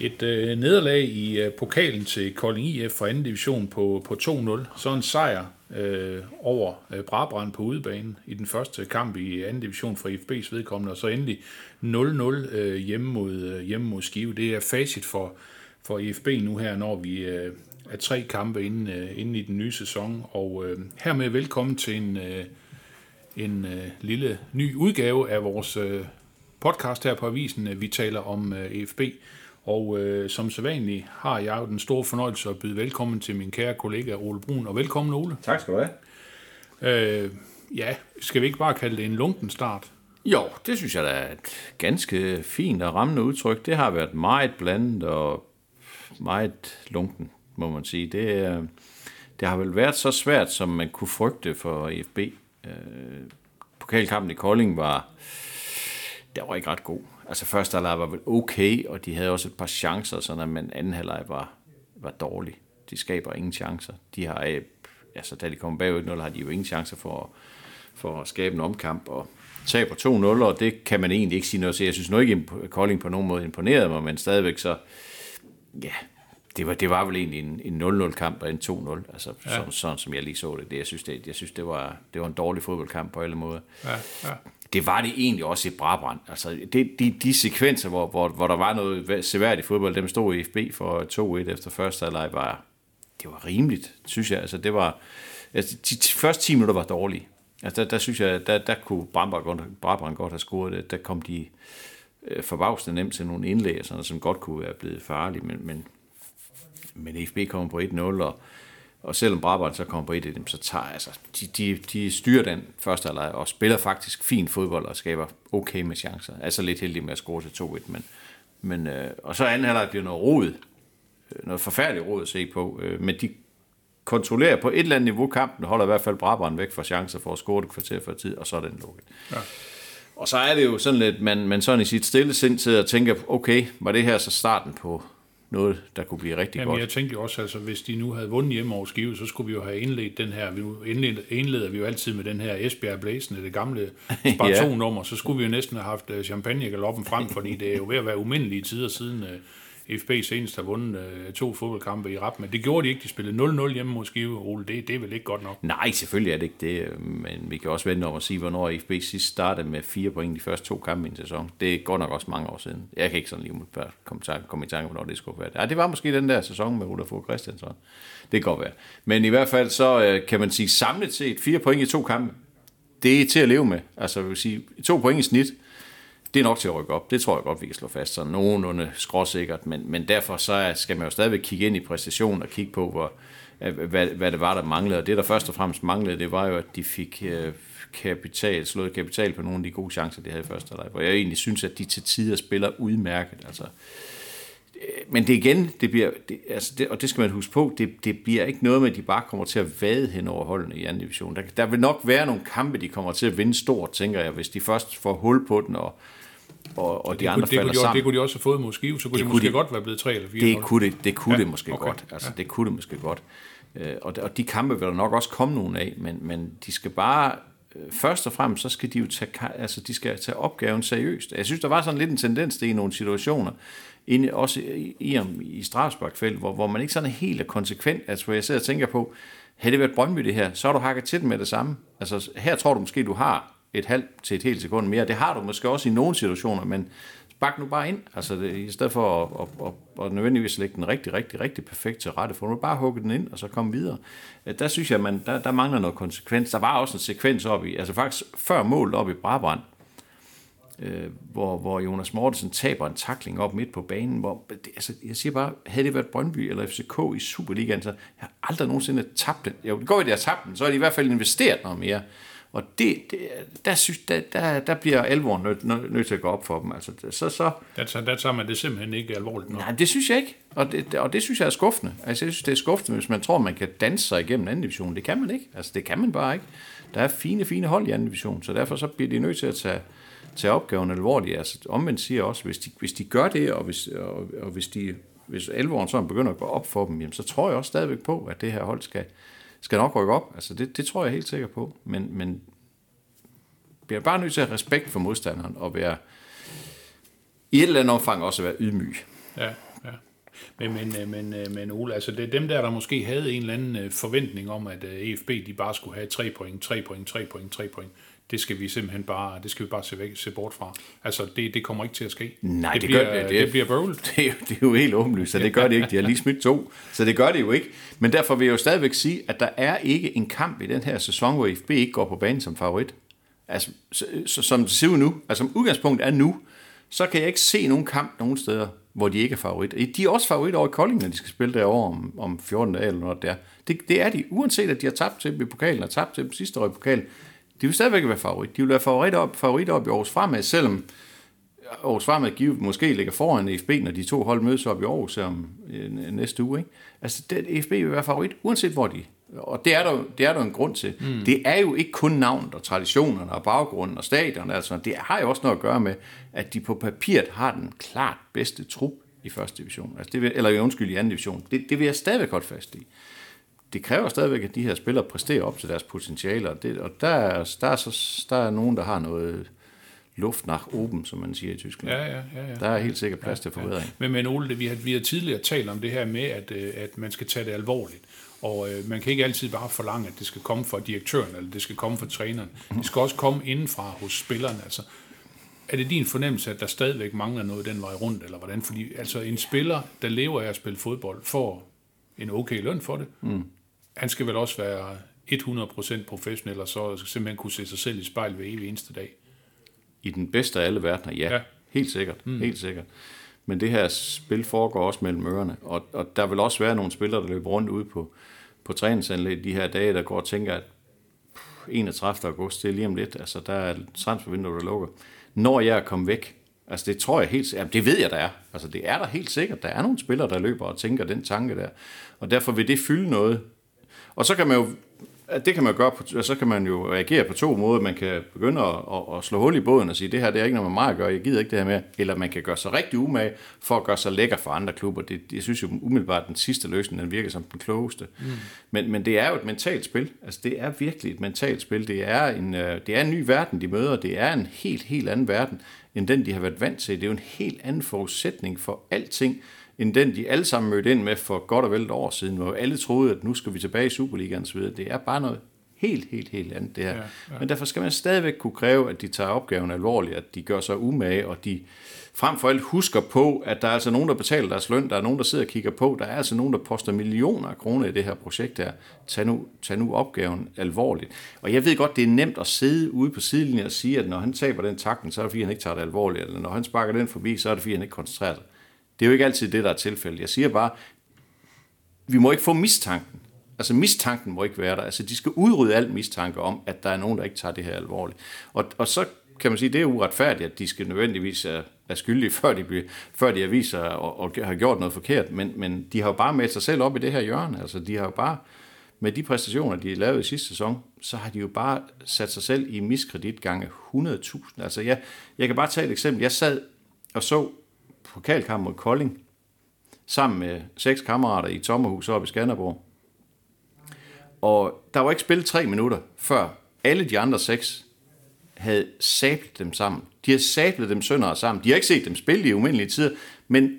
Et øh, nederlag i øh, pokalen til Kolding IF for anden division på, på 2-0. Så en sejr øh, over øh, Brabrand på udebanen i den første kamp i anden division for IFB's vedkommende. Og så endelig 0-0 øh, hjemme, mod, øh, hjemme mod Skive. Det er facit for, for IFB nu her, når vi øh, er tre kampe inden, øh, inden i den nye sæson. Og øh, hermed velkommen til en, øh, en øh, lille ny udgave af vores øh, podcast her på Avisen. Øh, vi taler om øh, IFB. Og øh, som sædvanligt har jeg jo den store fornøjelse at byde velkommen til min kære kollega Ole Brun. Og velkommen Ole. Tak skal du have. Øh, ja, skal vi ikke bare kalde det en lunken start? Jo, det synes jeg da er et ganske fint og rammende udtryk. Det har været meget blandet og meget lunken, må man sige. Det, er- det har vel været så svært, som man kunne frygte for EFB. Øh, pokalkampen i Kolding var, der var ikke ret god. Altså første halvleg var vel okay, og de havde også et par chancer, sådan men anden halvleg var, var dårlig. De skaber ingen chancer. De har, øh, altså da de kommer bagud 1-0, har de jo ingen chancer for, for at skabe en omkamp, og taber 2-0, og det kan man egentlig ikke sige noget til. Jeg synes nu ikke, at Kolding på nogen måde imponerede mig, men stadigvæk så, ja, det var, det var vel egentlig en, en 0-0-kamp og en 2-0, altså ja. sådan, sådan, som jeg lige så det. det jeg synes, det, jeg synes det, var, det var en dårlig fodboldkamp på alle måder. Ja, ja. Det var det egentlig også i Brabrand. Altså, det, de, de sekvenser, hvor, hvor, hvor der var noget seværdigt fodbold, dem stod i FB for 2-1 efter første halvleg, var, det var rimeligt, synes jeg. Altså, det var, altså, de, de første 10 minutter var dårlige. Altså, der, der synes jeg, der, der kunne Brabrand godt, Brabrand godt have scoret det. Der kom de øh, forbavsende nemt til nogle indlæg, sådan, som godt kunne være blevet farlige, men, men, men FB kom på 1-0, og, og selvom Brabrand så kommer på 1 så tager altså, de, de, de styrer den første halvleg og spiller faktisk fin fodbold og skaber okay med chancer. Altså lidt heldig med at score til 2-1, men, men øh, og så anden halvleg bliver noget rod, øh, noget forfærdeligt rod at se på, øh, men de kontrollerer på et eller andet niveau kampen, holder i hvert fald Brabrand væk fra chancer for at score et kvarter for tid, og så er den lukket. Ja. Og så er det jo sådan lidt, man, man sådan i sit stille sind sidder og tænker, okay, var det her så starten på noget, der kunne blive rigtig Jamen, godt? jeg tænkte jo også, altså, hvis de nu havde vundet hjemme over Skive, så skulle vi jo have indledt den her, vi indleder, indleder vi jo altid med den her Esbjerg Blæsende, det gamle Sparton-nummer, så skulle vi jo næsten have haft øh, champagnegaloppen frem, fordi det er jo ved at være umindelige tider siden uh, FB senest har vundet øh, to fodboldkampe i rap, men det gjorde de ikke, de spillede 0-0 hjemme mod Skive, Ole, det, det er vel ikke godt nok. Nej, selvfølgelig er det ikke det, øh, men vi kan også vente om at sige, hvornår FB sidst startede med fire point de første to kampe i en sæson. Det er godt nok også mange år siden. Jeg kan ikke sådan lige umiddelbart komme, i komme i tanke, hvornår det skulle være. Ja, det var måske den der sæson med Ulla Fogh Christiansen. Det kan godt være. Men i hvert fald så øh, kan man sige samlet set fire point i to kampe. Det er til at leve med. Altså, jeg vil sige, to point i snit, det er nok til at rykke op. Det tror jeg godt, vi kan slå fast. Så nogenlunde skråsikkert. Men, men derfor så skal man jo stadigvæk kigge ind i præstationen og kigge på, hvor, øh, hvad, hvad det var, der manglede. Og det, der først og fremmest manglede, det var jo, at de fik øh, kapital, slået kapital på nogle af de gode chancer, de havde i første leg. Hvor jeg egentlig synes, at de til tider spiller udmærket. Altså, øh, men det igen, det bliver, det, altså det, og det skal man huske på, det, det bliver ikke noget med, at de bare kommer til at vade hen over holdene i anden division. Der, der vil nok være nogle kampe, de kommer til at vinde stort, tænker jeg, hvis de først får hul på den, og, og, og de Det andre kunne, det, falder kunne de, sammen. det kunne de også have fået mod Skive, så kunne Det det, kunne måske de. godt være blevet 3 eller 4 Det kunne det, det, kunne Ja, det måske okay, godt. Altså, ja. Det kunne det måske godt. Øh, Og, og de kampe vil der nok også komme nogle af, men, men de skal bare, øh, først og fremmest, så skal de jo tage, altså, de skal tage opgaven seriøst. Jeg synes, der var sådan lidt en tendens til i nogle situationer, inde, også i, i, i Strasbourg-felt, hvor, hvor man ikke sådan helt er konsekvent. Altså, hvor jeg sidder og tænker på, havde det været Brøndby det her, så har du hakket til den med det samme. Altså, her tror du måske, du har et halvt til et helt sekund mere. Det har du måske også i nogle situationer, men bak nu bare ind. Altså, det, i stedet for at, at, at, at nødvendigvis lægge den rigtig, rigtig, rigtig perfekt til rette, for nu bare hugge den ind, og så komme videre. Øh, der synes jeg, man, der, der mangler noget konsekvens. Der var også en sekvens op i, altså faktisk før målet op i Brabrand, øh, hvor, hvor Jonas Mortensen taber en takling op midt på banen, hvor, det, altså, jeg siger bare, havde det været Brøndby eller FCK i Superligaen, så jeg har aldrig nogensinde tabt den. Jo, det går i, at jeg har tabt den, så har de i hvert fald investeret noget mere. Og det, det, der, synes, der, der, der bliver alvoren nødt nød, nød til at gå op for dem. Altså, så, så, Der, tager- der tager man det simpelthen ikke alvorligt nok. nej, det synes jeg ikke. Og det, og det synes jeg er skuffende. Altså, jeg synes, det er skuffende, hvis man tror, man kan danse sig igennem anden division. Det kan man ikke. Altså, det kan man bare ikke. Der er fine, fine hold i anden division, så derfor så bliver de nødt til at tage, tage opgaven alvorligt. Altså, omvendt siger også, hvis de, hvis de gør det, og hvis, og, og hvis, de, hvis alvoren så begynder at gå op for dem, jamen, så tror jeg også stadigvæk på, at det her hold skal, skal nok rykke op. Altså, det, det tror jeg helt sikkert på. Men, men bliver bare nødt til at have respekt for modstanderen, og være i et eller andet omfang også være ydmyg. Ja, ja. Men, men, øh, men, øh, men Ole, altså det er dem der, der måske havde en eller anden øh, forventning om, at EFB de bare skulle have 3 point, 3 point, 3 point, 3 point. Det skal vi simpelthen bare, det skal vi bare se, væk, se bort fra. Altså, det, det kommer ikke til at ske. Nej, det, det bliver, gør det. det. Det bliver bøvlet. Det er, jo, det er jo helt åbenlyst, så det gør det ikke. De har lige smidt to, så det gør det jo ikke. Men derfor vil jeg jo stadigvæk sige, at der er ikke en kamp i den her sæson, hvor FB ikke går på banen som favorit. Altså, så, så, som det ser ud nu, altså som udgangspunkt er nu, så kan jeg ikke se nogen kamp nogen steder, hvor de ikke er favorit. De er også favorit over i Kolding, når de skal spille derovre om, om 14 dage eller noget der. Det, det er de, uanset at de har tabt til dem i pokalen og tabt til dem sidste år i pokalen. De vil stadigvæk være favorit. De vil være favorit op, favorit op i Aarhus Fremad, selvom Aarhus Fremad givet måske ligger foran FB, når de to hold mødes op i Aarhus om øh, næste uge. Ikke? Altså, det, FB vil være favorit, uanset hvor de og det er der, det er der en grund til. Mm. Det er jo ikke kun navnet og traditionerne og baggrunden og stadion. Altså, det har jo også noget at gøre med, at de på papiret har den klart bedste trup i første division. Altså, det vil, eller undskyld, i anden division. Det, det vil jeg stadigvæk godt fast i. Det kræver stadigvæk, at de her spillere præsterer op til deres potentialer. Det, og der er, der, er så, der er nogen, der har noget luft nach oben, som man siger i Tyskland. Ja, ja, ja, ja. Der er helt sikkert plads til forbedring. Men, men Ole, det- vi har, vi har tidligere talt om det her med, at, øh, at man skal tage det alvorligt. Og øh, man kan ikke altid bare forlange, at det skal komme fra direktøren, eller det skal komme fra træneren. Det skal også komme indenfra hos spillerne. Altså, er det din fornemmelse, at der stadigvæk mangler noget den vej rundt, eller hvordan? Fordi altså, en spiller, der lever af at spille fodbold, får en okay løn for det. Mm. Han skal vel også være 100% professionel, og så simpelthen kunne se sig selv i spejl hver evig eneste dag. I den bedste af alle verdener, ja. Ja. Helt sikkert, mm. helt sikkert. Men det her spil foregår også mellem ørerne, og, og der vil også være nogle spillere, der løber rundt ude på, på træningsanlæg de her dage, der går og tænker, at pff, 31. august, det er lige om lidt, altså der er transfervinduet, der lukker. Når jeg er kommet væk, altså det tror jeg helt sikkert, det ved jeg, der er. Altså det er der helt sikkert. Der er nogle spillere, der løber og tænker den tanke der. Og derfor vil det fylde noget. Og så kan man jo det kan man gøre, på, så kan man jo reagere på to måder. Man kan begynde at, at, at slå hul i båden og sige, det her det er ikke noget med mig at gøre, jeg gider ikke det her mere. Eller man kan gøre sig rigtig umage for at gøre sig lækker for andre klubber. Det, jeg synes jo umiddelbart, den sidste løsning, den virker som den klogeste. Mm. Men, men det er jo et mentalt spil. Altså det er virkelig et mentalt spil. Det er, en, øh, det er en ny verden, de møder. Det er en helt, helt anden verden, end den, de har været vant til. Det er jo en helt anden forudsætning for alting, end den, de alle sammen mødte ind med for godt og vel et år siden, hvor alle troede, at nu skal vi tilbage i Superligaen osv. Det er bare noget helt, helt, helt andet det her. Ja, ja. Men derfor skal man stadigvæk kunne kræve, at de tager opgaven alvorligt, at de gør sig umage, og de frem for alt husker på, at der er altså nogen, der betaler deres løn, der er nogen, der sidder og kigger på, der er altså nogen, der poster millioner af kroner i det her projekt her. Tag nu, tag nu opgaven alvorligt. Og jeg ved godt, det er nemt at sidde ude på sidelinjen og sige, at når han taber den takten, så er det fordi, han ikke tager det alvorligt, eller når han sparker den forbi, så er det fordi, han ikke koncentrerer sig. Det er jo ikke altid det, der er tilfældet. Jeg siger bare, vi må ikke få mistanken. Altså mistanken må ikke være der. Altså de skal udrydde al mistanke om, at der er nogen, der ikke tager det her alvorligt. Og, og så kan man sige, det er uretfærdigt, at de skal nødvendigvis er, er skyldige, før de, bliver, før de har vist og, og har gjort noget forkert. Men, men de har jo bare med sig selv op i det her hjørne. Altså de har jo bare, med de præstationer, de lavede i sidste sæson, så har de jo bare sat sig selv i miskredit gange 100.000. Altså jeg, jeg kan bare tage et eksempel. Jeg sad og så pokalkamp mod Kolding, sammen med seks kammerater i et sommerhus oppe i Skanderborg. Og der var ikke spillet tre minutter, før alle de andre seks havde sablet dem sammen. De har sablet dem sønder sammen. De har ikke set dem spille i umindelige tider, men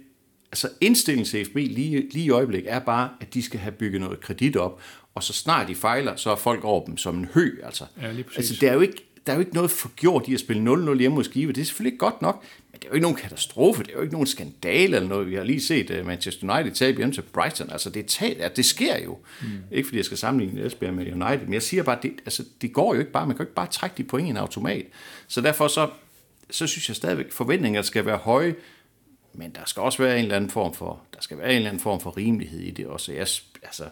altså indstillingen til FB lige, lige i øjeblik er bare, at de skal have bygget noget kredit op, og så snart de fejler, så er folk over dem som en hø. Altså, Ja, altså det er jo ikke, der er jo ikke noget forgjort i at spille 0-0 hjemme mod Skive. Det er selvfølgelig ikke godt nok, men det er jo ikke nogen katastrofe. Det er jo ikke nogen skandale eller noget. Vi har lige set uh, Manchester United tabe hjemme til Brighton. Altså det, er ja, det sker jo. Mm. Ikke fordi jeg skal sammenligne Esbjerg med United, men jeg siger bare, det, altså, det går jo ikke bare. Man kan jo ikke bare trække de point i en automat. Så derfor så, så synes jeg stadigvæk, at forventninger skal være høje, men der skal også være en eller anden form for, der skal være en eller anden form for rimelighed i det også. Jeg, altså,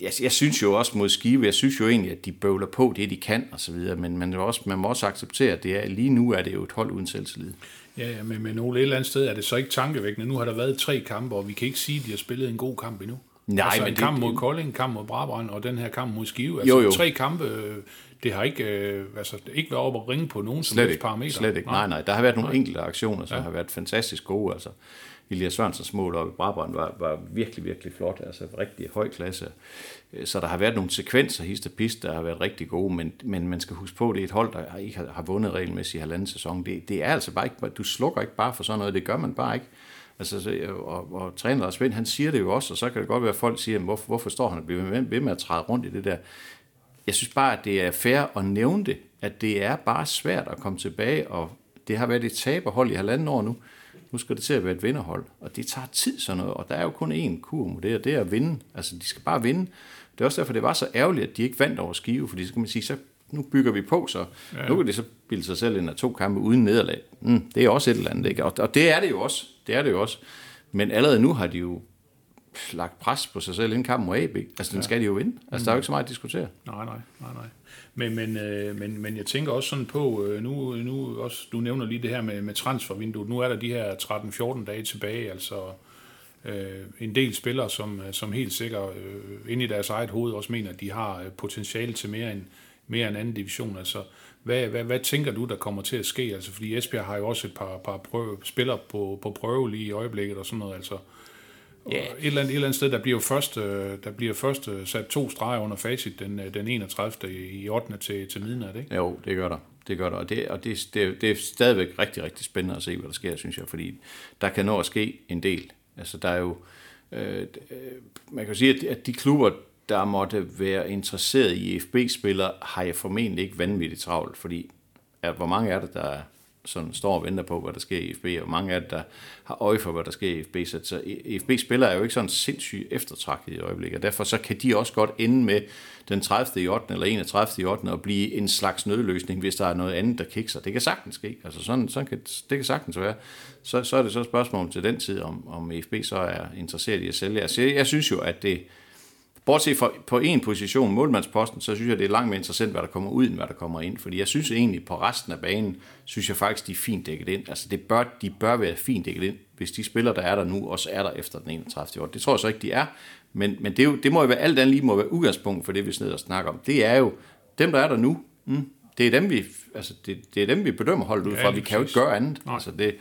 jeg, jeg synes jo også mod Skive, jeg synes jo egentlig, at de bøvler på det, de kan og så videre, men man, også, man må også acceptere, at det er, lige nu er det jo et hold uden selvtillid. Ja, ja men, men Ole, et eller andet sted er det så ikke tankevækkende. Nu har der været tre kampe, og vi kan ikke sige, at de har spillet en god kamp endnu. Nej, altså, men en det- kamp mod Kolding, en kamp mod Brabrand, og den her kamp mod Skive. Altså, Jo, jo. tre kampe, øh, det har ikke, øh, altså, ikke været op at ringe på nogen som Slet ikke, parametre. slet ikke. Nej, nej. Der har været nogle enkelte aktioner, som ja. har været fantastisk gode. Altså, Elias Sørensens mål oppe i Brabrand var, var virkelig, virkelig flot. Altså rigtig høj klasse. Øh, Så der har været nogle sekvenser, hist og pist, der har været rigtig gode, men, men man skal huske på, at det er et hold, der ikke har, har vundet regelmæssigt i halvanden sæson. Det, det er altså bare ikke, du slukker ikke bare for sådan noget, det gør man bare ikke. Altså, så, og, og træner Lars Vind, han siger det jo også, og så kan det godt være, at folk siger, "Men hvorfor, hvorfor står han og bliver ved med at træde rundt i det der? Jeg synes bare, at det er fair at nævne det, at det er bare svært at komme tilbage, og det har været et taberhold i halvanden år nu. Nu skal det til at være et vinderhold, og det tager tid sådan noget, og der er jo kun én kur mod det, og det er at vinde. Altså, de skal bare vinde. Det er også derfor, det var så ærgerligt, at de ikke vandt over Skive, fordi så kan man sige, så nu bygger vi på, så ja. nu kan det så bilde sig selv ind af to kampe uden nederlag. Mm, det er også et eller andet, ikke? Og, og det er det jo også. Det er det jo også. Men allerede nu har de jo lagt pres på sig selv i en kamp mod AB. Altså, den skal de jo vinde. Altså, der er jo ikke så meget at diskutere. Nej, nej, nej, nej. Men, men, øh, men, men jeg tænker også sådan på, øh, nu, nu også, du nævner lige det her med, med transfervinduet. Nu er der de her 13-14 dage tilbage, altså øh, en del spillere, som, øh, som helt sikkert øh, inde i deres eget hoved også mener, at de har øh, potentiale til mere end, mere end anden division. Altså, hvad, hvad, hvad tænker du, der kommer til at ske? Altså, fordi Esbjerg har jo også et par, par prøve, spillere på, på prøve lige i øjeblikket og sådan noget. Altså, Ja. et, eller andet, et eller andet sted, der bliver først, øh, der bliver først øh, sat to streger under facit den, øh, den 31. i 8. til, til midnat, ikke? Jo, det gør der. Det gør der, og, det, og det, det, det er stadigvæk rigtig, rigtig spændende at se, hvad der sker, synes jeg, fordi der kan nå at ske en del. Altså, der er jo, øh, øh, man kan jo sige, at, at de klubber, der måtte være interesseret i FB-spillere, har jeg formentlig ikke vanvittigt travlt, fordi at, hvor mange er det, der sådan står og venter på, hvad der sker i FB, og mange af dem, der har øje for, hvad der sker i FB. Så, så FB-spillere er jo ikke sådan sindssygt eftertragtet i øjeblikket, og derfor så kan de også godt ende med den 30. i 8. eller 31. i 8. og blive en slags nødløsning, hvis der er noget andet, der kikser. Det kan sagtens ske. Altså sådan, sådan kan, det kan sagtens være. Så, så er det så et spørgsmål til den tid, om, om FB så er interesseret i at sælge. Altså, jeg, jeg synes jo, at det, Bortset fra på en position, målmandsposten, så synes jeg, det er langt mere interessant, hvad der kommer ud, end hvad der kommer ind. Fordi jeg synes egentlig, på resten af banen, synes jeg faktisk, de er fint dækket ind. Altså, det bør, de bør være fint dækket ind, hvis de spillere, der er der nu, også er der efter den 31. år. Det tror jeg så ikke, de er. Men, men det, er jo, det må jo være, alt andet lige må være udgangspunkt for det, vi sidder og snakker om. Det er jo, dem, der er der nu, mm, det er dem, vi, altså, det, det er dem, vi bedømmer holdet ud Ja, fra. lige vi kan jo ikke gøre andet. Nej. Altså, det,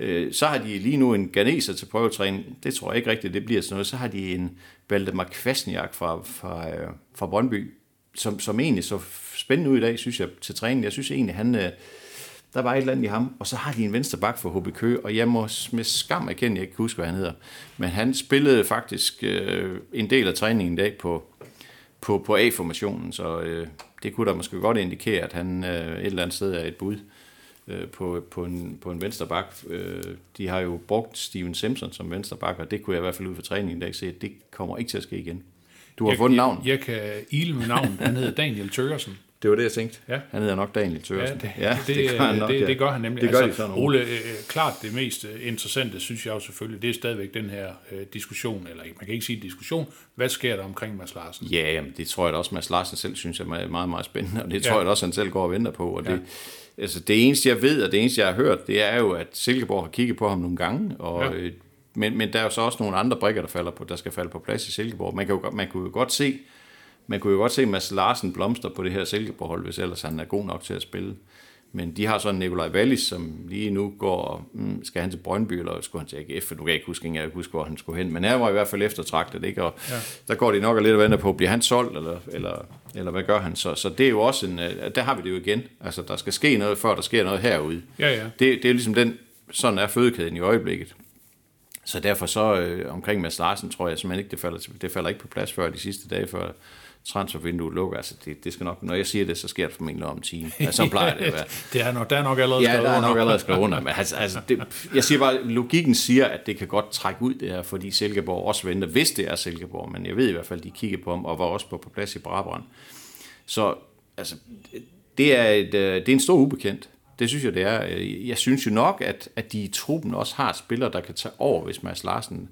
øh, så har de lige nu en ganeser til prøvetræning. Det tror jeg ikke rigtigt, det bliver sådan noget. Så har de en Valdemar Kvasniak fra, fra, øh, fra Brøndby, som, som egentlig så spændende ud i dag, synes jeg, til træning. Jeg synes egentlig, han, øh, der var et eller andet i ham. Og så har de en venstre bak for HB Køge, og jeg må med skam erkende, jeg kan ikke huske, hvad han hedder. Men han spillede faktisk øh, en del af træningen i dag på, på, på A-formationen, så øh, det kunne da måske godt indikere, at han øh, et eller andet sted er et bud øh, på, på, en, på en venstre bak. Øh, de har jo brugt Steven Simpson som venstre bak, og det kunne jeg i hvert fald ud fra træningen i dag se, at det kommer ikke til at ske igen. Du har Jeg, fundet navn. jeg, jeg kan ile med navn. Han hedder Daniel Tørgersen. Det var det, jeg tænkte. Ja. Han hedder nok Daniel Ja, Tørsen. det, ja, det, det, gør han nok, det, ja. det gør han nemlig. Det gør de altså, sådan nogle. Ole, øh, klart det mest øh, interessante, synes jeg jo selvfølgelig, det er stadigvæk den her øh, diskussion, eller man kan ikke sige diskussion, hvad sker der omkring Mads Larsen? Ja, jamen, det tror jeg da også, Mads Larsen selv synes er meget, meget, meget spændende, og det Ja. tror jeg da også, han selv går og venter på. Og det, altså, det eneste, jeg ved, og det eneste, jeg har hørt, det er jo, at Silkeborg har kigget på ham nogle gange, og, Ja. øh, men, men der er jo så også nogle andre brikker, der, falder på, der skal falde på plads i Silkeborg. Man, kan jo, man kunne jo godt se, man kunne jo godt se Mads Larsen blomster på det her Silkeborg-hold, hvis ellers han er god nok til at spille. Men de har sådan Nikolaj Wallis, som lige nu går, og, mm, skal han til Brøndby, eller skulle han til AGF, for nu kan jeg ikke huske, jeg ikke huske, hvor han skulle hen. Men han var i hvert fald eftertragtet, ikke? Og ja. der går de nok og lidt og venter på, bliver han solgt, eller, eller, eller hvad gør han? Så, så det er jo også en, øh, der har vi det jo igen. Altså, der skal ske noget, før der sker noget herude. Ja, ja. Det, det er ligesom den, sådan er fødekæden i øjeblikket. Så derfor så øh, omkring Mads Larsen, tror jeg simpelthen ikke, det falder, det falder ikke på plads før de sidste dage, før transfervinduet lukker. Altså, det, det skal nok, når jeg siger det, så sker det formentlig om en time. Altså, så plejer det at være. Det er nok, der er nok allerede Ja, skrevet der er under. nok allerede skrevet under. Men altså, altså det, jeg siger bare, logikken siger, at det kan godt trække ud det her, fordi Silkeborg også venter, hvis det er Silkeborg. Men jeg ved i hvert fald, de kigger på ham, og var også på, på plads i Brabrand. Så altså, det er, et, øh, det er en stor ubekendt. Det synes jeg, det er. Jeg synes jo nok, at, at de i truppen også har spillere, der kan tage over, hvis Mads Larsen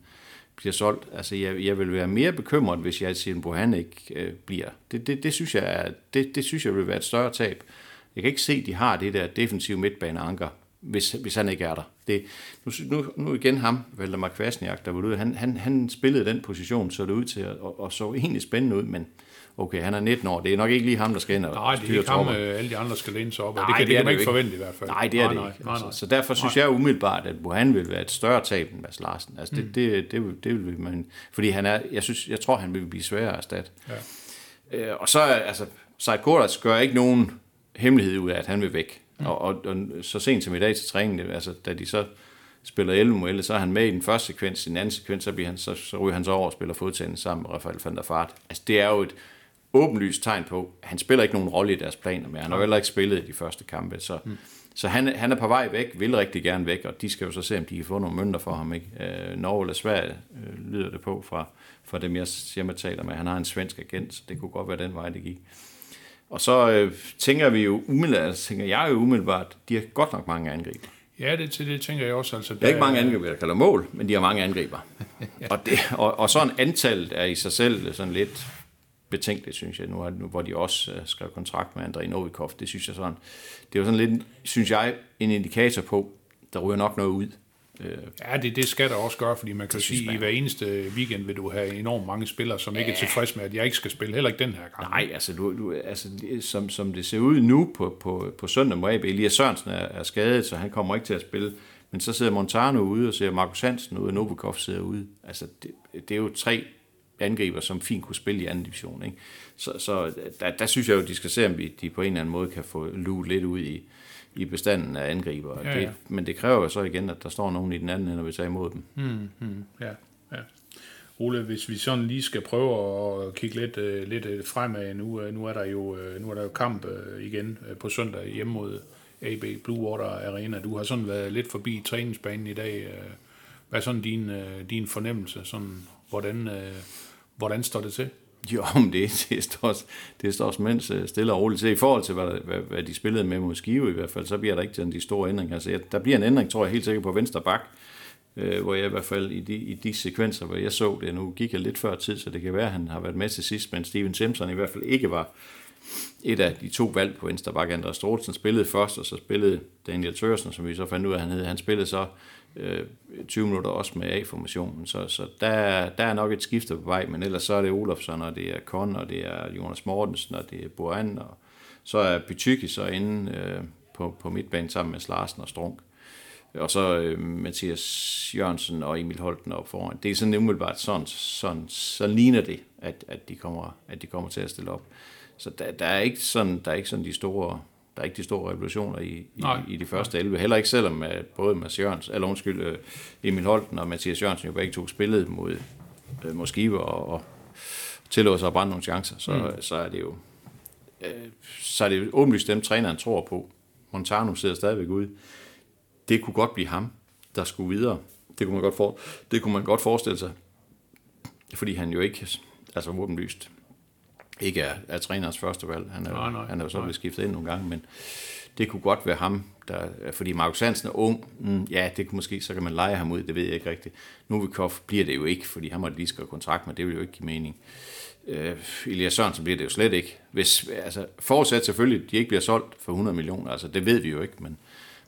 bliver solgt. Altså, jeg, jeg vil være mere bekymret, hvis jeg siger, at han ikke øh, bliver. Det, det, det, synes jeg er, det, det synes jeg vil være et større tab. Jeg kan ikke se, at de har det der defensive midtbaneanker, hvis, hvis han ikke er der. Det, nu, nu, nu igen ham, Valdemar Kvasniak, der var ude. Han, han, han spillede den position, så det ud til, og, og så egentlig spændende ud, men okay, han er 19 år. Det er nok ikke lige ham, der skal ind og Nej, det er ikke ham, øh, alle de andre skal læne sig op. Nej, Nej, det kan, det det kan man det ikke forvente i hvert fald. Nej, det er nej, det nej, ikke. Nej, nej. Altså, så derfor synes jeg umiddelbart, at Bohan vil være et større tab end Mads Larsen. Altså, det, mm. det, det, vil- det vil man... Fordi han er, jeg, synes, jeg tror, han vil blive sværere at erstatte. Ja. Øh, og så er, altså, Seid Kordas gør ikke nogen hemmelighed ud af, at han vil væk. Mm. Og, og, og, så sent som i dag til træningen, det- altså, da de så spiller 11 mod 11, så er han med i den første sekvens, i den anden sekvens, så, bliver han, så, så ryger han så over og spiller fodtennis sammen med Rafael van der Fart. Altså, det er jo et åbenlyst tegn på, at han spiller ikke nogen rolle i deres planer, men han har heller ikke spillet i de første kampe, så, mm. så han, han er på vej væk, vil rigtig gerne væk, og de skal jo så se, om de kan få nogle mønter for ham. Ikke? Øh, Norge eller Sverige øh, lyder det på fra, fra dem, jeg hjemme taler med. Han har en svensk agent, så det kunne godt være den vej, det gik. Og så øh, tænker vi jo umiddelbart, altså, tænker jeg jo umiddelbart, de har godt nok mange angriber. Ja, det, til det tænker jeg også. Altså, Der er ikke mange angriber, der kalder mål, men de har mange angriber. og, det, og, og sådan antallet er i sig selv sådan lidt betænkeligt, synes jeg, nu, nu hvor de også uh, skrev kontrakt med Andrei Novikov. Det synes jeg sådan, det er jo sådan lidt, synes jeg, en indikator på, der ryger nok noget ud. Øh, Ja, det, det skal der også gøre, fordi man kan sige, man. i hver eneste weekend vil du have enormt mange spillere, som ikke er tilfredse med, at jeg ikke skal spille, heller ikke den her gang. Nej, altså, du, du, altså som, som det ser ud nu på, på, på søndag må AB, Elias Sørensen er, er skadet, så han kommer ikke til at spille. Men så sidder Montano ude, og ser Markus Hansen ude, og Novikov sidder ude. Altså, det, det er jo tre angriber, som fint kunne spille i anden division. Ikke? Så, så der, der, synes jeg jo, de skal se, om vi- de på en eller anden måde kan få luet lidt ud i, i bestanden af angriber. Ja, ja. Det, men det kræver jo så igen, at der står nogen i den anden ende, når vi tager imod dem. Ja, ja. Ole, hvis vi sådan lige skal prøve at kigge lidt, øh, lidt øh, fremad, nu, øh, nu, er der jo, nu er der jo kamp øh, igen øh, på søndag hjemme mod AB Blue Water Arena. Du har sådan været lidt forbi træningsbanen i dag. Hvad er sådan din, din fornemmelse? Sådan, hvordan, hvordan står det til? Jo, men det, det, står, det står mens øh, stille og roligt til. I forhold til, hvad, hvad, hvad de spillede med mod Skive i hvert fald, så bliver der ikke sådan de store ændringer. Altså, jeg- der bliver en ændring, tror jeg helt sikkert på venstre bak, øh, hvor jeg i hvert fald i de, i de sekvenser, hvor jeg så det, nu gik jeg lidt før tid, så det kan være, at han har været med til sidst, men Steven Simpson i hvert fald ikke var et af de to valg på venstre bak. Andreas Stolsen spillede først, og så spillede Daniel Tørsen, som vi så fandt ud af, han hed. Han spillede så øh, 20 minutter også med A-formationen, så, så der, der er nok et skifte på vej, men ellers så er det Olofsson, og det er Kon, og det er Jonas Mortensen, og det er Boran, og så er Bytyki så inde øh, på, på midtbanen sammen med Larsen og Strunk. Og så øh, Mathias Jørgensen og Emil Holten op foran. Det er sådan umiddelbart sådan, sådan så ligner det, at, at, de kommer, at de kommer til at stille op. Så der, der, er ikke sådan, der er ikke sådan de store, der er ikke de store revolutioner i, i, Nej. i de første 11. Heller ikke selvom at både Mads Jørgensen, eller undskyld, øh, Emil Holten og Mathias Jørgensen jo begge to spillede mod, øh, mod Skive og, og tillod sig at brænde nogle chancer, så, mm. så er det jo øh, så er det jo åbenlyst dem, træneren tror på. Montano sidder stadigvæk ude. Det kunne godt blive ham, der skulle videre. Det kunne man godt, for, det kunne man godt forestille sig. Fordi han jo ikke, altså åbenlyst, ikke er, er trænerens første valg. Han er, Nej, nej, han er jo så blevet skiftet ind nogle gange, men det kunne godt være ham, der, fordi Markus Hansen er ung. Mm, ja, det kunne måske, så kan man lege ham ud, det ved jeg ikke rigtigt. Novikov bliver det jo ikke, fordi han måtte lige skrive kontrakt, men det vil jo ikke give mening. Øh, Elias Sørensen bliver det jo slet ikke. Hvis, altså, forudsat selvfølgelig, at de ikke bliver solgt for 100 millioner, altså det ved vi jo ikke, men,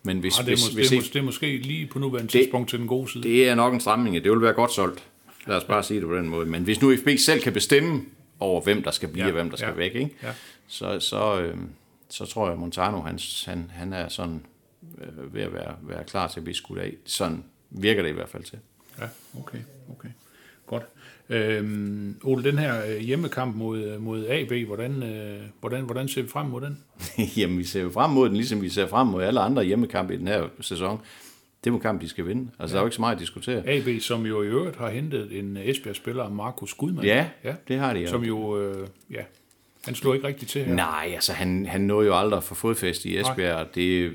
men hvis, Ah, det, er hvis, det, er det er måske lige på nuværende Det- tidspunkt til den gode side. det er nok en stramning, det vil være godt solgt. Lad os bare sige det på den måde. Men hvis nu FB selv kan bestemme over, hvem der skal blive Ja, og hvem der skal ja, væk, ikke? ja. Så, så, øh, så tror jeg, at Montano han, han, han er sådan øh, ved at være, være klar til at blive skudt af. Sådan virker det i hvert fald til. Ja, okay, okay. Godt. Øhm, Ole, den her øh, hjemmekamp mod, øh, mod AB, hvordan, øh, hvordan, hvordan ser vi frem mod den? Jamen, vi ser frem mod den, ligesom vi ser frem mod alle andre hjemmekampe i den her sæson. Det er en kamp, de skal vinde. Altså, ja. der er jo ikke så meget at diskutere. AB, som jo i øvrigt har hentet en Esbjerg-spiller, Markus Gudmann. Ja, det har de jo. Som jo, øh, ja, han slog ikke rigtigt til her. Nej, altså han, han nåede jo aldrig at få fodfæste i Esbjerg. og Det,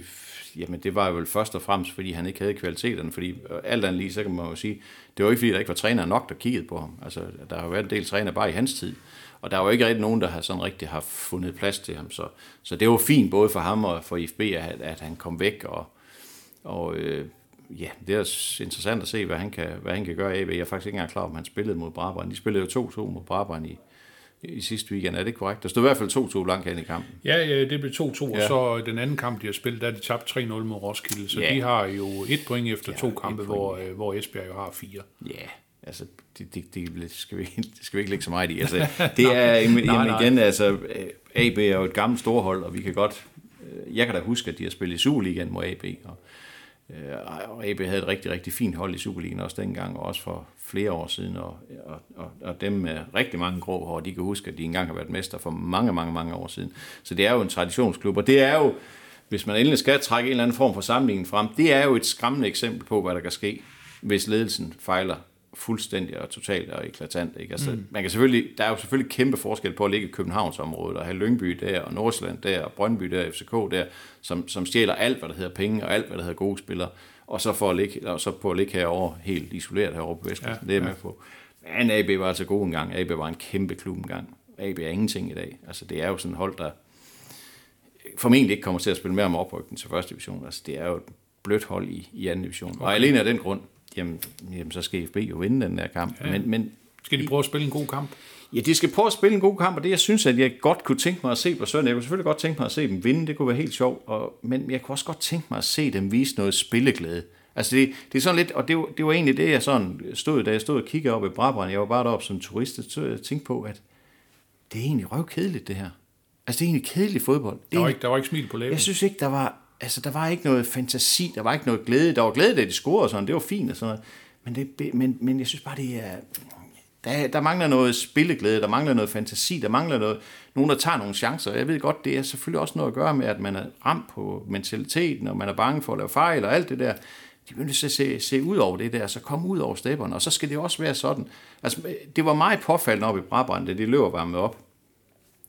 jamen, det var jo vel først og fremmest, fordi han ikke havde kvaliteterne. Fordi øh, alt andet lige, så kan man jo sige, det var ikke fordi, der ikke var træner nok, der kiggede på ham. Altså, der har jo været en del træner bare i hans tid. Og der var jo ikke rigtig nogen, der har sådan rigtig har fundet plads til ham. Så, så det var fint både for ham og for IFB, at, at han kom væk. Og, og øh, ja, det er interessant at se, hvad han kan, hvad han kan gøre. AB. Jeg er faktisk ikke engang klar, om han spillede mod Brabrand. De spillede jo 2-2 mod Brabrand i, i sidste weekend. Er det korrekt? Der stod i hvert fald 2-2 langt hen i kampen. Ja, ja, det blev 2-2, ja. Ja. og så den anden kamp, de har spillet, der er de tabt 3-0 mod Roskilde, så Ja. de har jo et point efter Ja, to kampe, point, hvor, øh, hvor Esbjerg jo har fire. Ja, altså, det, det, det, skal vi, det skal vi ikke lægge så meget i. Altså, det er, jamen, Nej, igen, altså, AB er jo et gammelt storhold, og vi kan godt, øh, jeg kan da huske, at de har spillet i Superligaen mod AB, og, Øh, og AB havde et rigtig, rigtig fint hold i Superligaen også dengang, og også for flere år siden, og, og, og, og dem med rigtig mange grå hår, de kan huske, at de engang har været mester for mange, mange, mange år siden. Så det er jo en traditionsklub, og det er jo, hvis man endelig skal trække en eller anden form for sammenligning frem, det er jo et skræmmende eksempel på, hvad der kan ske, hvis ledelsen fejler fuldstændig og totalt og eklatant. Ikke? Altså, mm. man kan selvfølgelig, der er jo selvfølgelig kæmpe forskel på at ligge i Københavnsområdet og have Lyngby der, og Nordsjælland der, og Brøndby der, FCK der, som, som stjæler alt, hvad der hedder penge, og alt, hvad der hedder gode spillere, og så, for at ligge, og så på at ligge herovre, helt isoleret herovre på Vestkysten. Ja, det er jeg med på. Men AB var altså god engang. AB var en kæmpe klub engang. AB er ingenting i dag. Altså, det er jo sådan et hold, der formentlig ikke kommer til at spille mere om oprykning til første division. Altså, det er jo et blødt hold i, i anden division. Okay. Og alene af den grund, jamen, jamen, så skal FB jo vinde den der kamp. Ja. Men, men Skal de prøve at spille en god kamp? Ja, de skal prøve at spille en god kamp, og det jeg synes, at jeg godt kunne tænke mig at se på søndag. Jeg kunne selvfølgelig godt tænke mig at se dem vinde, det kunne være helt sjovt, og, men jeg kunne også godt tænke mig at se dem vise noget spilleglæde. Altså det, det er sådan lidt, og det, var- det var egentlig det, jeg sådan stod, da jeg stod og kiggede op i Brabrand, jeg var bare deroppe som turist, så jeg tænkte på, at det er egentlig røvkedeligt det her. Altså det er egentlig kedelig fodbold. Det Der er var egentlig- ikke, der var ikke smil på læben. jeg synes ikke, der var, altså, der var ikke noget fantasi, der var ikke noget glæde. Der var glæde, da de scorede og sådan, det var fint og sådan noget. Men, det, men, men jeg synes bare, det er... Der, der mangler noget spilleglæde, der mangler noget fantasi, der mangler noget, nogen, der tager nogle chancer. Jeg ved godt, det er selvfølgelig også noget at gøre med, at man er ramt på mentaliteten, og man er bange for at lave fejl og alt det der. De begynder at se, se ud over det der, så kom ud over stepperne, og så skal det også være sådan. Altså, det var meget påfaldende op i Brabrand, da de løber varmet op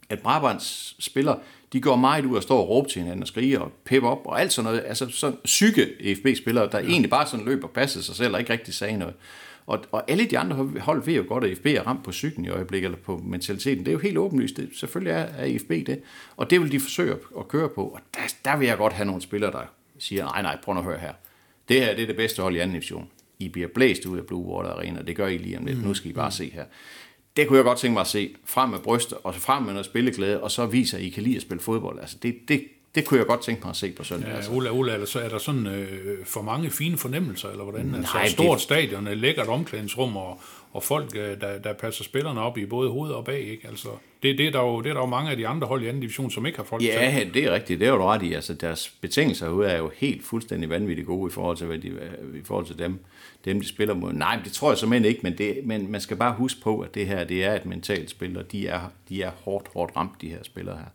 at Brabants spillere, de går meget ud og står og råber til hinanden og skriger og pepper op og alt sådan noget. Altså sådan syge FB-spillere, der ja. egentlig bare sådan løber og passer sig selv og ikke rigtig sagde noget. Og, og alle de andre hold ved jo godt, at FB er ramt på psyken i øjeblikket, eller på mentaliteten. Det er jo helt åbenlyst. Det, selvfølgelig er, er FB det. Og det vil de forsøge at, at køre på. Og der, der vil jeg godt have nogle spillere, der siger, nej, nej, prøv at høre her. Det her det er det bedste hold i anden division. I bliver blæst ud af Blue Water Arena. Det gør I lige om lidt. Nu skal I bare se her. Det kunne jeg godt tænke mig at se. Frem med bryster, og så frem med noget spilleglæde, og så viser, at I kan lide at spille fodbold. Altså, det, det, det kunne jeg godt tænke mig at se på søndag. Ja, altså. Ola, Ola, er der, så, er der sådan øh, for mange fine fornemmelser, eller hvordan? Altså, Nej, et stort det- stadion, et lækkert omklædningsrum, og, og folk, øh, der, der passer spillerne op i både hoved og bag, ikke? Altså, det, det, er der jo, det er der jo mange af de andre hold i anden division, som ikke har folk til. Ja, det er rigtigt. Det er jo ret i. Altså, deres betingelser herude er jo helt fuldstændig vanvittigt gode i forhold til, hvad de, i forhold til dem, dem, de spiller mod. Nej, det tror jeg simpelthen ikke, men, det, men man skal bare huske på, at det her det er et mentalt spil, og de er, de er hårdt, hårdt ramt, de her spillere her.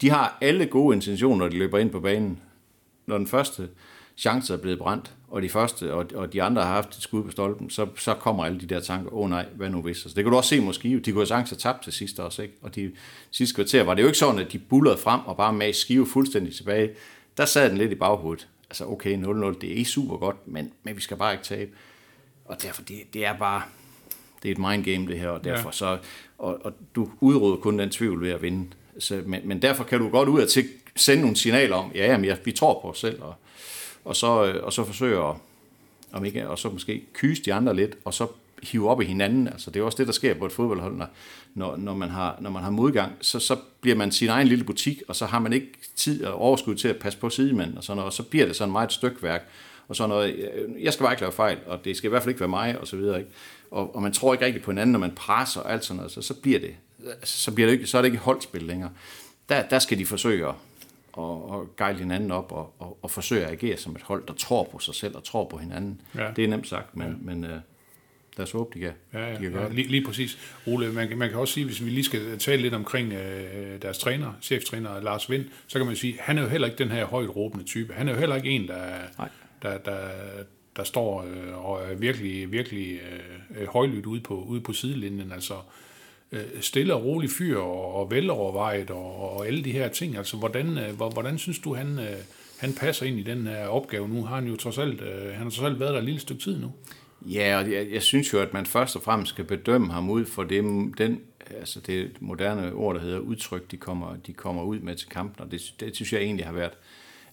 De har alle gode intentioner, når de løber ind på banen. Når den første chance er blevet brændt, og de første og, og de andre har haft et skud på stolpen, så, så kommer alle de der tanker, åh oh, nej, hvad nu hvis? Altså, det kan du også se måske, de kunne have chance at tabt til sidst også, ikke? Og de sidste kvarter var det jo ikke sådan, at de bullerede frem og bare med skive fuldstændig tilbage. Der sad den lidt i baghovedet. Altså okay, 0-0, det er super godt, men, men vi skal bare ikke tabe. Og derfor, det, det er bare, det er et mind game det her, og derfor ja. så, og, og du udrydder kun den tvivl ved at vinde. Så, men, men derfor kan du godt ud til, sende nogle signaler om, ja, jamen, jeg, vi tror på os selv, og, og, så, og så forsøge at, om ikke, og så måske kyse de andre lidt, og så hive op i hinanden. Altså, det er også det, der sker på et fodboldhold, når, når, når, man, har, når man har modgang, så, så bliver man sin egen lille butik, og så har man ikke tid og overskud til at passe på sidemanden, og, sådan noget, og så bliver det sådan meget et stykværk, og sådan noget, jeg skal bare ikke lave fejl, og det skal i hvert fald ikke være mig, og så videre, ikke? Og, og man tror ikke rigtig på hinanden, når man presser og alt sådan noget, så, så bliver det, så, bliver det ikke, så er det ikke holdspil længere. Der, der skal de forsøge at, og, og gejle hinanden op og, og, og forsøge at agere som et hold, der tror på sig selv og tror på hinanden. Ja. Det er nemt sagt, men, ja. men lad os håbe, de kan, Ja, ja, de kan gøre ja det. lige, lige præcis. Ole, man, kan- man kan også sige, hvis vi lige skal tale lidt omkring øh, deres træner, cheftræner Lars Vind, så kan man sige, han er jo heller ikke den her højt råbende type. Han er jo heller ikke en, der, Nej. der, der, der står øh, og er virkelig, virkelig øh, højlydt ude på, ude på sidelinjen. Altså øh, stille og rolig fyr og, og velovervejet og, og alle de her ting. Altså, hvordan, øh, hvor- hvordan synes du, han, øh, han passer ind i den her opgave nu? Har han jo trods alt, øh, han har trods alt været der et lille stykke tid nu. Ja, og jeg, jeg synes jo, at man først og fremmest skal bedømme ham ud for det, den, altså det moderne ord, der hedder udtryk, de kommer, de kommer ud med til kampen, og det, det synes jeg egentlig har været,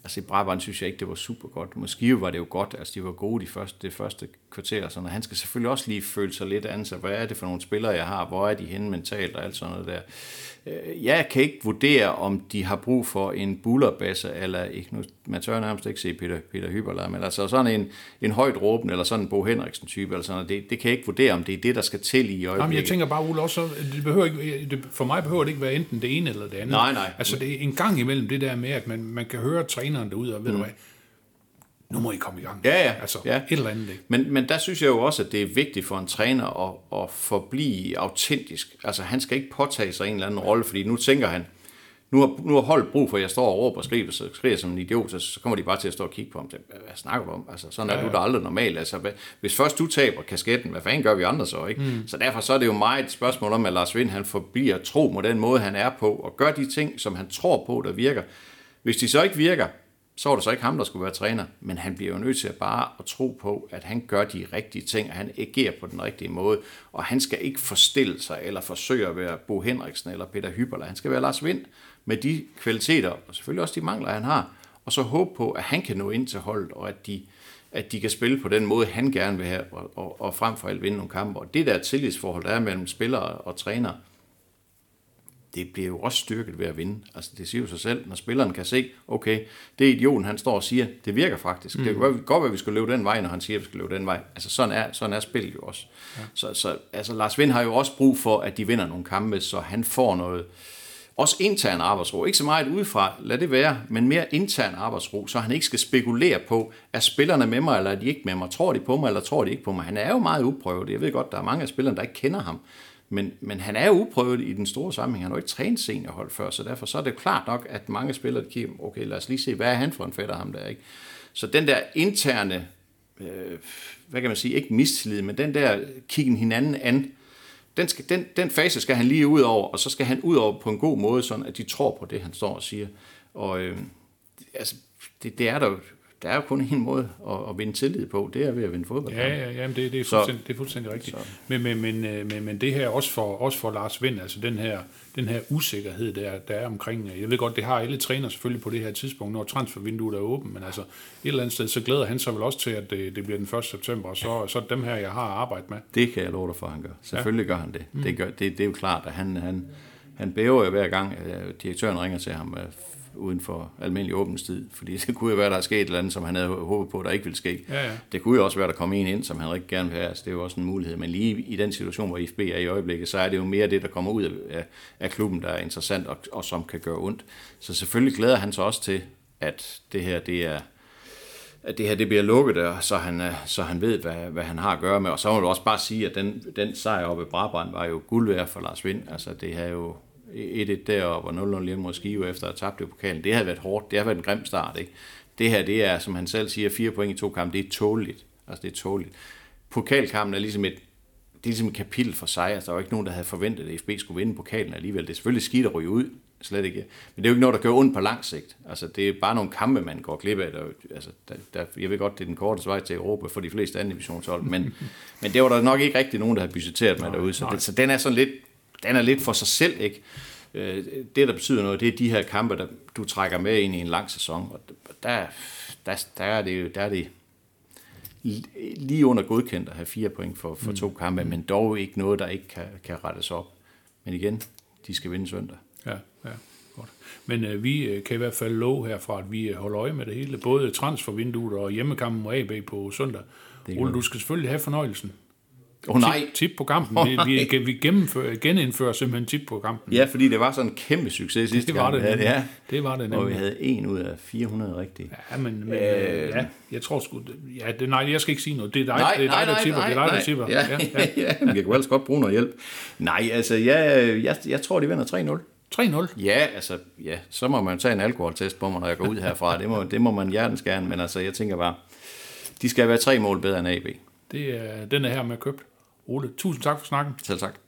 Altså i Brabant synes jeg ikke, det var super godt. Måske var det jo godt, altså de var gode de første, det første kvarter og sådan noget. Han skal selvfølgelig også lige føle sig lidt an, så hvad er det for nogle spillere, jeg har? Hvor er de henne mentalt og alt sådan noget der. Øh, Jeg kan ikke vurdere, om de har brug for en bullerbasse, eller ikke, nu, man tør nærmest ikke se Peter, Peter Hyberlad, men altså sådan en, en højt råben, eller sådan en Bo Henriksen type, eller sådan noget. Det, det kan jeg ikke vurdere, om det er det, der skal til i øjeblikket. Jamen, jeg tænker bare, Ole, også, det behøver ikke, det, for mig behøver det ikke være enten det ene eller det andet. Nej, nej. Altså, det er en gang imellem det der med, at man, man kan høre træneren derude, og ved mm. du hvad, nu må I komme i gang. Ja, ja. Altså, Ja. et eller andet, ikke? Men, men der synes jeg jo også, at det er vigtigt for en træner at, at forblive autentisk. Altså han skal ikke påtage sig en eller anden rolle, fordi nu tænker han, nu har, nu har holdet brug for, at jeg står og råber og skriver, så skriver som en idiot, så, så kommer de bare til at stå og kigge på ham. Hvad, hvad snakker du om? Altså, sådan er ja, ja. du da aldrig normalt. Altså, hvad, hvis først du taber kasketten, hvad fanden gør vi andre så? Ikke? Mm. Så derfor så er det jo meget et spørgsmål om, at Lars Vind han forbliver tro mod den måde, han er på, og gør de ting, som han tror på, der virker. Hvis de så ikke virker, så var det så ikke ham, der skulle være træner, men han bliver jo nødt til at bare at tro på, at han gør de rigtige ting, og han agerer på den rigtige måde, og han skal ikke forstille sig, eller forsøge at være Bo Henriksen eller Peter Hyberler. Han skal være Lars Vind med de kvaliteter, og selvfølgelig også de mangler, han har, og så håbe på, at han kan nå ind til holdet, og at de, at de kan spille på den måde, han gerne vil have, og, og, og frem for alt vinde nogle kampe. Og det der tillidsforhold, der er mellem spillere og træner, det bliver jo også styrket ved at vinde. Altså det siger jo sig selv, når spilleren kan se, okay, det er idioten, han står og siger, det virker faktisk. Mm. Det kan godt- godt være, at vi skal løbe den vej, når han siger, at vi skal løbe den vej. Altså sådan er, sådan er spillet jo også. Ja. Så, så altså, Lars Vind har jo også brug for, at de vinder nogle kampe, så han får noget, også intern arbejdsro. Ikke så meget udefra, lad det være, men mere intern arbejdsro, så han ikke skal spekulere på, er spillerne med mig, eller er de ikke med mig? Tror de på mig, eller tror de ikke på mig? Han er jo meget uprøvet. Jeg ved godt, der er mange af spillerne, der ikke kender ham. Men, men han er jo uprøvet i den store sammenhæng. Han har jo ikke trænet seniorhold før, så derfor så er det klart nok, at mange spillere kigger, okay, lad os lige se, hvad er han for en fætter, ham der, ikke? Så den der interne, øh, hvad kan man sige, ikke mistillid, men den der kiggen hinanden an, den, skal, den, den fase skal han lige ud over, og så skal han ud over på en god måde, sådan at de tror på det, han står og siger. Og øh, altså, det, det er der jo, der er jo kun en måde at, at vinde tillid på, det er ved at vinde fodbold. Ja, ja, ja, det, det, er Så- fuldstændig, det er fuldstændig rigtigt. så- Men, men, men, øh, men, men det her også for, også for Lars Vind, altså den her, den her usikkerhed, der, der er omkring, øh, jeg ved godt, det har alle træner selvfølgelig på det her tidspunkt, når transfervinduet er åbent, men altså et eller andet sted, så glæder han sig vel også til, at det, det bliver den 1. september, og så, så er dem her, jeg har arbejdet med. Det kan jeg love dig for, han gør. Selvfølgelig ja. gør han det. Mm. Det, gør, det. Det er jo klart, at han, han, han bæver jo hver gang, at direktøren ringer til ham øh, uden for almindelig åbningstid. Fordi det kunne jo være, der er sket et eller andet, som han havde håbet på, der ikke ville ske. Ja, ja. Det kunne jo også være, der kom en ind, som han rigtig gerne vil have. Altså, det er jo også en mulighed. Men lige i den situation, hvor IFB er i øjeblikket, så er det jo mere det, der kommer ud af, af, klubben, der er interessant og, og som kan gøre ondt. Så selvfølgelig glæder han sig også til, at det her, det er at det her det bliver lukket, og så han, øh, så han ved, hvad, hvad han har at gøre med. Og så må du også bare sige, at den, den sejr oppe i Brabrand var jo guld værd for Lars Vind. Altså det her jo 1-1 deroppe og 0-0 hjemme mod Skive efter at have tabt det pokalen. Det havde været hårdt. Det har været en grim start. Ikke? Det her, det er, som han selv siger, fire point i to kampe. Det er tåligt. Altså det er tåligt. Pokalkampen er ligesom et, det er ligesom et kapitel for sig. Altså, der var ikke nogen, der havde forventet, at FB skulle vinde pokalen alligevel. Det er selvfølgelig skidt at ryge ud, slet ikke. Men det er jo ikke noget, der gør ondt på lang sigt. Altså, det er bare nogle kampe, man går glip af. Der, altså, der, der, jeg ved godt, det er den korteste vej til Europa for de fleste anden divisionshold, men, men det var der nok ikke rigtig nogen, der havde budgetteret med derude. Så, det, så den er sådan lidt, den er lidt for sig selv, ikke? Øh, Det, der betyder noget, det er de her kampe, der du trækker med ind i en lang sæson. Og der, der, der er det jo, der er det, lige under godkendt at have fire point for, for to kampe, men dog ikke noget, der ikke kan, kan rettes op. Men igen, de skal vinde søndag. Ja, ja, godt. Men øh, vi øh, kan i hvert fald love herfra, at vi øh, holder øje med det hele. Både transfervinduet og hjemmekampen mod AB på søndag. Ole, du skal selvfølgelig have fornøjelsen. Oh, nej! Tip, tip på kampen. Åh, Vi, vi, vi gennemfører, genindfører simpelthen tip på kampen. Ja, fordi det var sådan en kæmpe succes sidste det var det gang. nemlig. Ja, Det var det og vi nemlig. havde en ud af 400 rigtige. Ja, men, men øh, ja, jeg tror sgu... Ja, det, nej, jeg skal ikke sige noget. Det er dig, det er dig der tipper. Det er dig, der tipper. Ja, Ja, ja, ja. ja. Jeg kan ellers godt bruge noget hjælp. Nej, altså, jeg, jeg, jeg tror, de vinder 3-0. 3-0. Ja, altså, ja, så må man tage en alkoholtest på mig, når jeg går ud herfra. Det må, det må man hjertens gerne, men altså, jeg tænker bare, de skal være tre mål bedre end AB. Det er, den er her med købt. Ole, tusind tak for snakken. Selv tak.